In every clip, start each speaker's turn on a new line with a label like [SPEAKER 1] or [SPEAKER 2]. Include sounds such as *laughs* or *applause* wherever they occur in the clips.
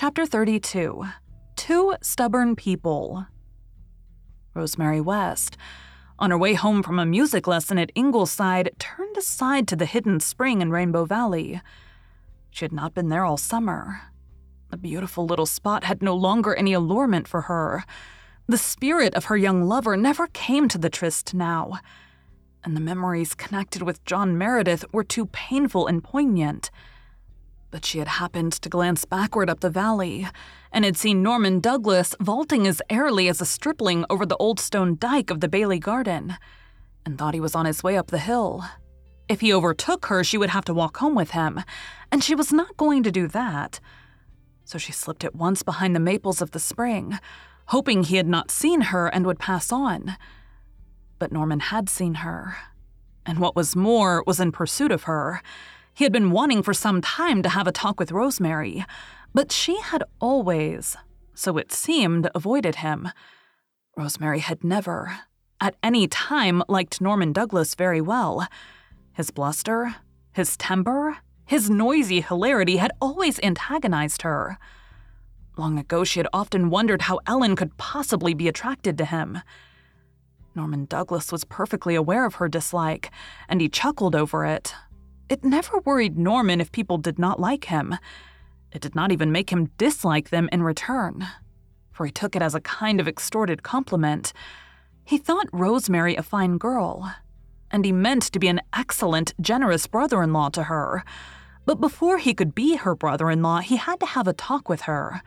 [SPEAKER 1] Chapter 32 Two Stubborn People. Rosemary West, on her way home from a music lesson at Ingleside, turned aside to the hidden spring in Rainbow Valley. She had not been there all summer. The beautiful little spot had no longer any allurement for her. The spirit of her young lover never came to the tryst now, and the memories connected with John Meredith were too painful and poignant. But she had happened to glance backward up the valley and had seen Norman Douglas vaulting as airily as a stripling over the old stone dike of the Bailey Garden, and thought he was on his way up the hill. If he overtook her, she would have to walk home with him, and she was not going to do that. So she slipped at once behind the maples of the spring, hoping he had not seen her and would pass on. But Norman had seen her, and what was more, was in pursuit of her. He had been wanting for some time to have a talk with Rosemary, but she had always, so it seemed, avoided him. Rosemary had never, at any time, liked Norman Douglas very well. His bluster, his temper, his noisy hilarity had always antagonized her. Long ago, she had often wondered how Ellen could possibly be attracted to him. Norman Douglas was perfectly aware of her dislike, and he chuckled over it, it never worried Norman if people did not like him. It did not even make him dislike them in return, for he took it as a kind of extorted compliment. He thought Rosemary a fine girl, and he meant to be an excellent, generous brother in law to her. But before he could be her brother in law, he had to have a talk with her.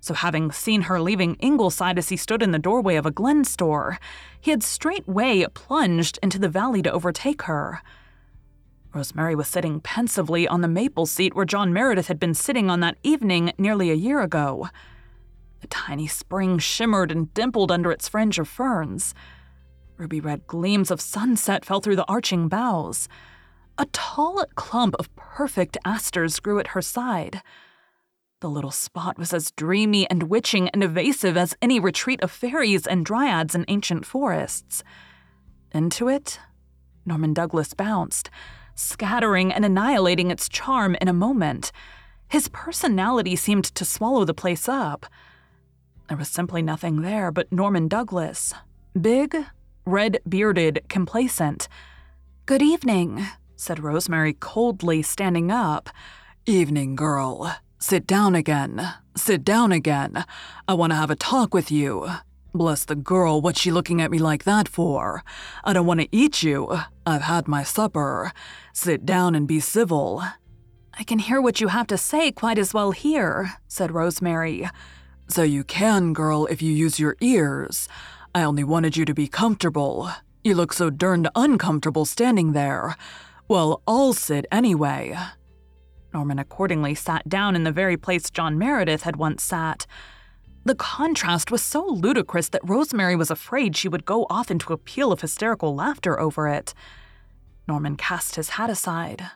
[SPEAKER 1] So, having seen her leaving Ingleside as he stood in the doorway of a Glen store, he had straightway plunged into the valley to overtake her. Rosemary was sitting pensively on the maple seat where John Meredith had been sitting on that evening nearly a year ago. The tiny spring shimmered and dimpled under its fringe of ferns. Ruby red gleams of sunset fell through the arching boughs. A tall clump of perfect asters grew at her side. The little spot was as dreamy and witching and evasive as any retreat of fairies and dryads in ancient forests. Into it, Norman Douglas bounced scattering and annihilating its charm in a moment. His personality seemed to swallow the place up. There was simply nothing there but Norman Douglas. Big, red bearded, complacent. Good evening, said Rosemary coldly, standing up.
[SPEAKER 2] Evening, girl. Sit down again. Sit down again. I want to have a talk with you. Bless the girl, what's she looking at me like that for? I don't want to eat you. I've had my supper. Sit down and be civil.
[SPEAKER 1] I can hear what you have to say quite as well here, said Rosemary.
[SPEAKER 2] So you can, girl, if you use your ears. I only wanted you to be comfortable. You look so darned uncomfortable standing there. Well, I'll sit anyway.
[SPEAKER 1] Norman accordingly sat down in the very place John Meredith had once sat. The contrast was so ludicrous that Rosemary was afraid she would go off into a peal of hysterical laughter over it. Norman cast his hat aside,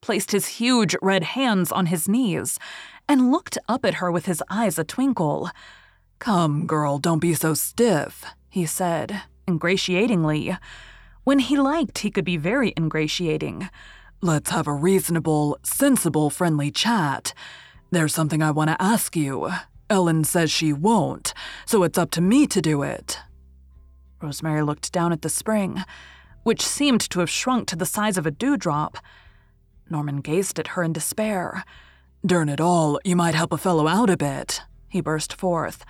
[SPEAKER 1] placed his huge red hands on his knees, and looked up at her with his eyes a twinkle.
[SPEAKER 2] Come, girl, don't be so stiff, he said, ingratiatingly. When he liked, he could be very ingratiating. Let's have a reasonable, sensible, friendly chat. There's something I want to ask you. Ellen says she won't, so it's up to me to do it.
[SPEAKER 1] Rosemary looked down at the spring, which seemed to have shrunk to the size of a dewdrop. Norman gazed at her in despair.
[SPEAKER 2] Darn it all, you might help a fellow out a bit, he burst forth.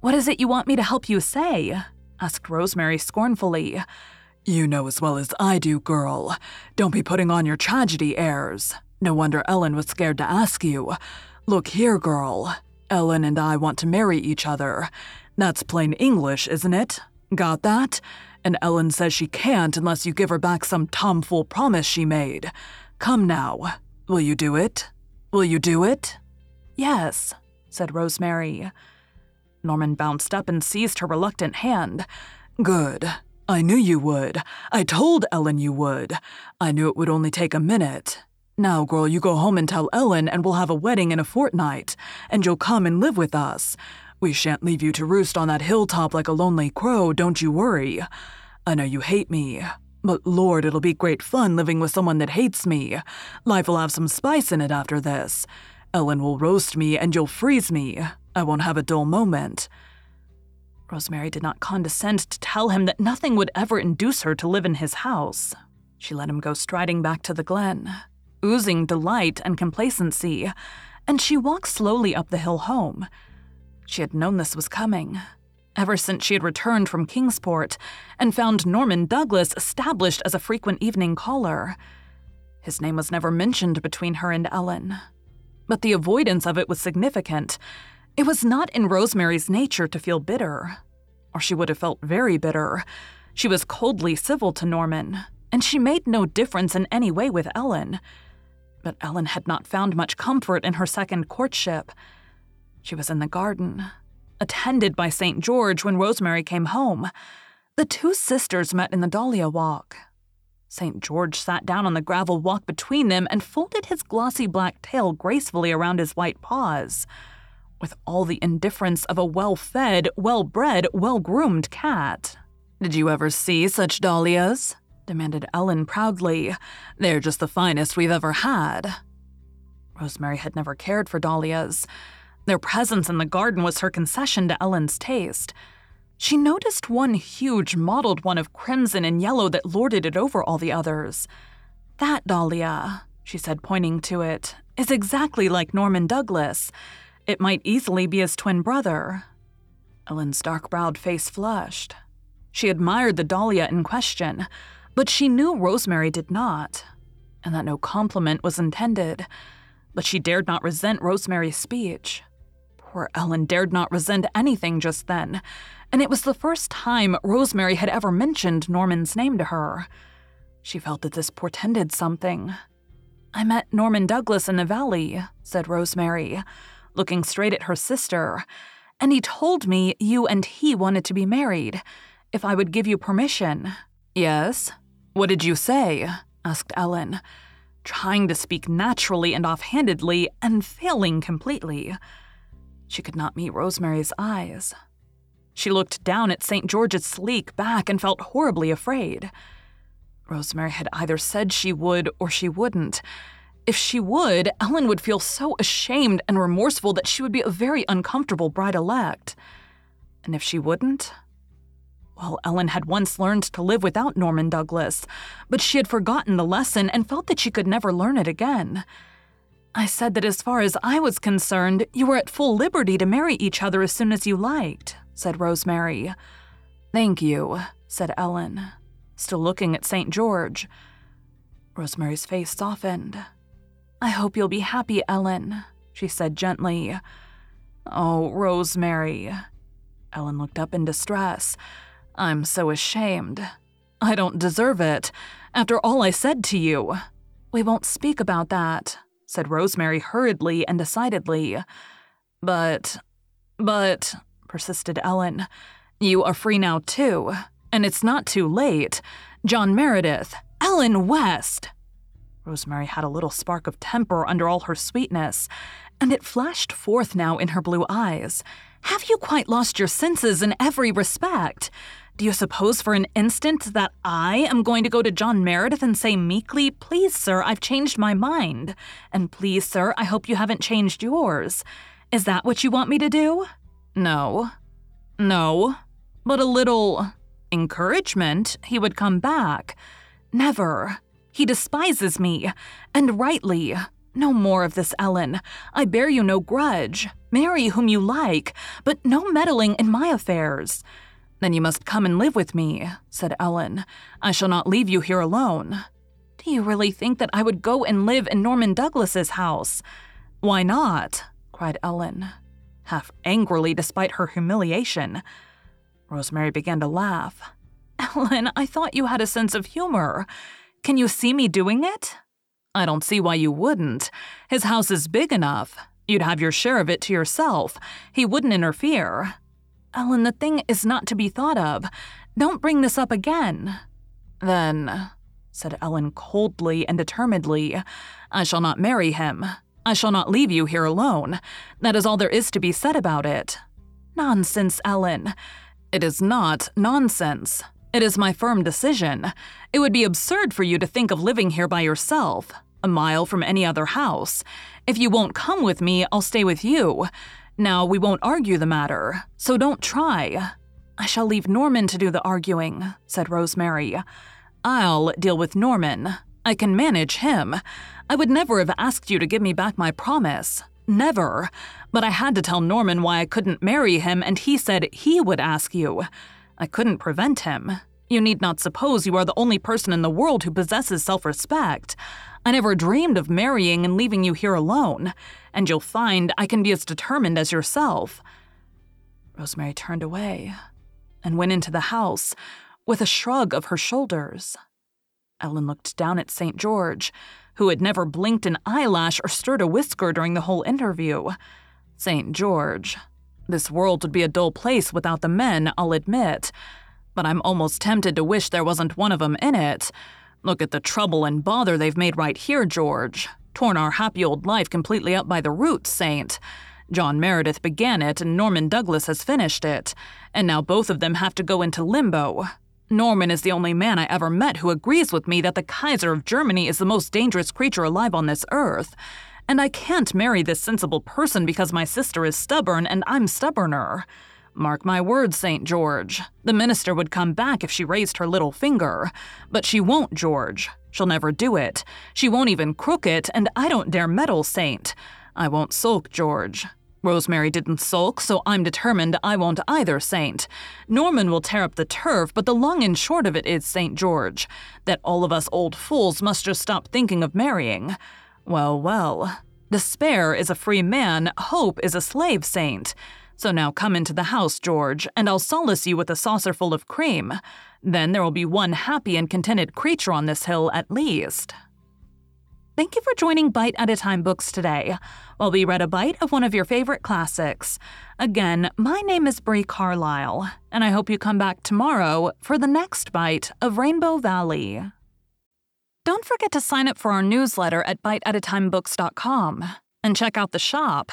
[SPEAKER 1] What is it you want me to help you say? asked Rosemary scornfully.
[SPEAKER 2] You know as well as I do, girl. Don't be putting on your tragedy airs. No wonder Ellen was scared to ask you. Look here, girl. Ellen and I want to marry each other. That's plain English, isn't it? Got that? And Ellen says she can't unless you give her back some tomfool promise she made. Come now. Will you do it? Will you do it?
[SPEAKER 1] Yes, said Rosemary. Norman bounced up and seized her reluctant hand.
[SPEAKER 2] Good. I knew you would. I told Ellen you would. I knew it would only take a minute. Now, girl, you go home and tell Ellen, and we'll have a wedding in a fortnight, and you'll come and live with us. We shan't leave you to roost on that hilltop like a lonely crow, don't you worry. I know you hate me, but Lord, it'll be great fun living with someone that hates me. Life will have some spice in it after this. Ellen will roast me, and you'll freeze me. I won't have a dull moment.
[SPEAKER 1] Rosemary did not condescend to tell him that nothing would ever induce her to live in his house. She let him go striding back to the glen, oozing delight and complacency, and she walked slowly up the hill home. She had known this was coming. Ever since she had returned from Kingsport and found Norman Douglas established as a frequent evening caller. His name was never mentioned between her and Ellen. But the avoidance of it was significant. It was not in Rosemary's nature to feel bitter, or she would have felt very bitter. She was coldly civil to Norman, and she made no difference in any way with Ellen. But Ellen had not found much comfort in her second courtship. She was in the garden, attended by St. George when Rosemary came home. The two sisters met in the Dahlia Walk. St. George sat down on the gravel walk between them and folded his glossy black tail gracefully around his white paws. With all the indifference of a well fed, well bred, well groomed cat.
[SPEAKER 2] Did you ever see such dahlias? Demanded Ellen proudly. They're just the finest we've ever had.
[SPEAKER 1] Rosemary had never cared for dahlias. Their presence in the garden was her concession to Ellen's taste. She noticed one huge mottled one of crimson and yellow that lorded it over all the others. That dahlia, she said, pointing to it, is exactly like Norman Douglas. It might easily be his twin brother. Ellen's dark browed face flushed. She admired the dahlia in question, but she knew Rosemary did not, and that no compliment was intended. But she dared not resent Rosemary's speech. Poor Ellen dared not resent anything just then, and it was the first time Rosemary had ever mentioned Norman's name to her. She felt that this portended something. I met Norman Douglas in the valley, said Rosemary, looking straight at her sister, and he told me you and he wanted to be married, if I would give you permission.
[SPEAKER 2] Yes, what did you say? asked Ellen, trying to speak naturally and offhandedly and failing completely. She could not meet Rosemary's eyes. She looked down at St. George's sleek back and felt horribly afraid. Rosemary had either said she would or she wouldn't. If she would, Ellen would feel so ashamed and remorseful that she would be a very uncomfortable bride elect. And if she wouldn't, well, Ellen had once learned to live without Norman Douglas, but she had forgotten the lesson and felt that she could never learn it again. I said that as far as I was concerned, you were at full liberty to marry each other as soon as you liked, said Rosemary.
[SPEAKER 1] Thank you, said Ellen, still looking at St. George. Rosemary's face softened. I hope you'll be happy, Ellen, she said gently.
[SPEAKER 2] Oh, Rosemary. Ellen looked up in distress. I'm so ashamed. I don't deserve it. After all I said to you.
[SPEAKER 1] We won't speak about that, said Rosemary hurriedly and decidedly.
[SPEAKER 2] But, but, persisted Ellen, you are free now too, and it's not too late. John Meredith, Ellen West.
[SPEAKER 1] Rosemary had a little spark of temper under all her sweetness, and it flashed forth now in her blue eyes. Have you quite lost your senses in every respect? Do you suppose for an instant that I am going to go to John Meredith and say meekly, Please, sir, I've changed my mind, and please, sir, I hope you haven't changed yours? Is that what you want me to do? No. No. But a little encouragement, he would come back. Never. He despises me, and rightly. No more of this, Ellen. I bear you no grudge. Marry whom you like, but no meddling in my affairs. Then you must come and live with me, said Ellen. I shall not leave you here alone. Do you really think that I would go and live in Norman Douglas's house? Why not? cried Ellen, half angrily despite her humiliation. Rosemary began to laugh. *laughs* Ellen, I thought you had a sense of humor. Can you see me doing it? I don't see why you wouldn't. His house is big enough. You'd have your share of it to yourself. He wouldn't interfere. Ellen, the thing is not to be thought of. Don't bring this up again. Then, said Ellen coldly and determinedly, I shall not marry him. I shall not leave you here alone. That is all there is to be said about it. Nonsense, Ellen. It is not nonsense. It is my firm decision. It would be absurd for you to think of living here by yourself, a mile from any other house. If you won't come with me, I'll stay with you. Now, we won't argue the matter, so don't try. I shall leave Norman to do the arguing, said Rosemary. I'll deal with Norman. I can manage him. I would never have asked you to give me back my promise. Never. But I had to tell Norman why I couldn't marry him, and he said he would ask you. I couldn't prevent him. You need not suppose you are the only person in the world who possesses self respect. I never dreamed of marrying and leaving you here alone, and you'll find I can be as determined as yourself. Rosemary turned away and went into the house with a shrug of her shoulders. Ellen looked down at St. George, who had never blinked an eyelash or stirred a whisker during the whole interview. St. George. This world would be a dull place without the men, I'll admit. But I'm almost tempted to wish there wasn't one of 'em in it. Look at the trouble and bother they've made right here, George. Torn our happy old life completely up by the roots, Saint. John Meredith began it, and Norman Douglas has finished it. And now both of them have to go into limbo. Norman is the only man I ever met who agrees with me that the Kaiser of Germany is the most dangerous creature alive on this earth. And I can't marry this sensible person because my sister is stubborn and I'm stubborner. Mark my words, St. George. The minister would come back if she raised her little finger. But she won't, George. She'll never do it. She won't even crook it, and I don't dare meddle, Saint. I won't sulk, George. Rosemary didn't sulk, so I'm determined I won't either, Saint. Norman will tear up the turf, but the long and short of it is, St. George, that all of us old fools must just stop thinking of marrying. Well, well. Despair is a free man, hope is a slave, Saint. So now come into the house, George, and I'll solace you with a saucerful of cream. Then there will be one happy and contented creature on this hill at least. Thank you for joining Bite at a Time Books today, while we read a bite of one of your favorite classics. Again, my name is Brie Carlisle, and I hope you come back tomorrow for the next bite of Rainbow Valley. Don't forget to sign up for our newsletter at biteatatimebooks.com and check out the shop.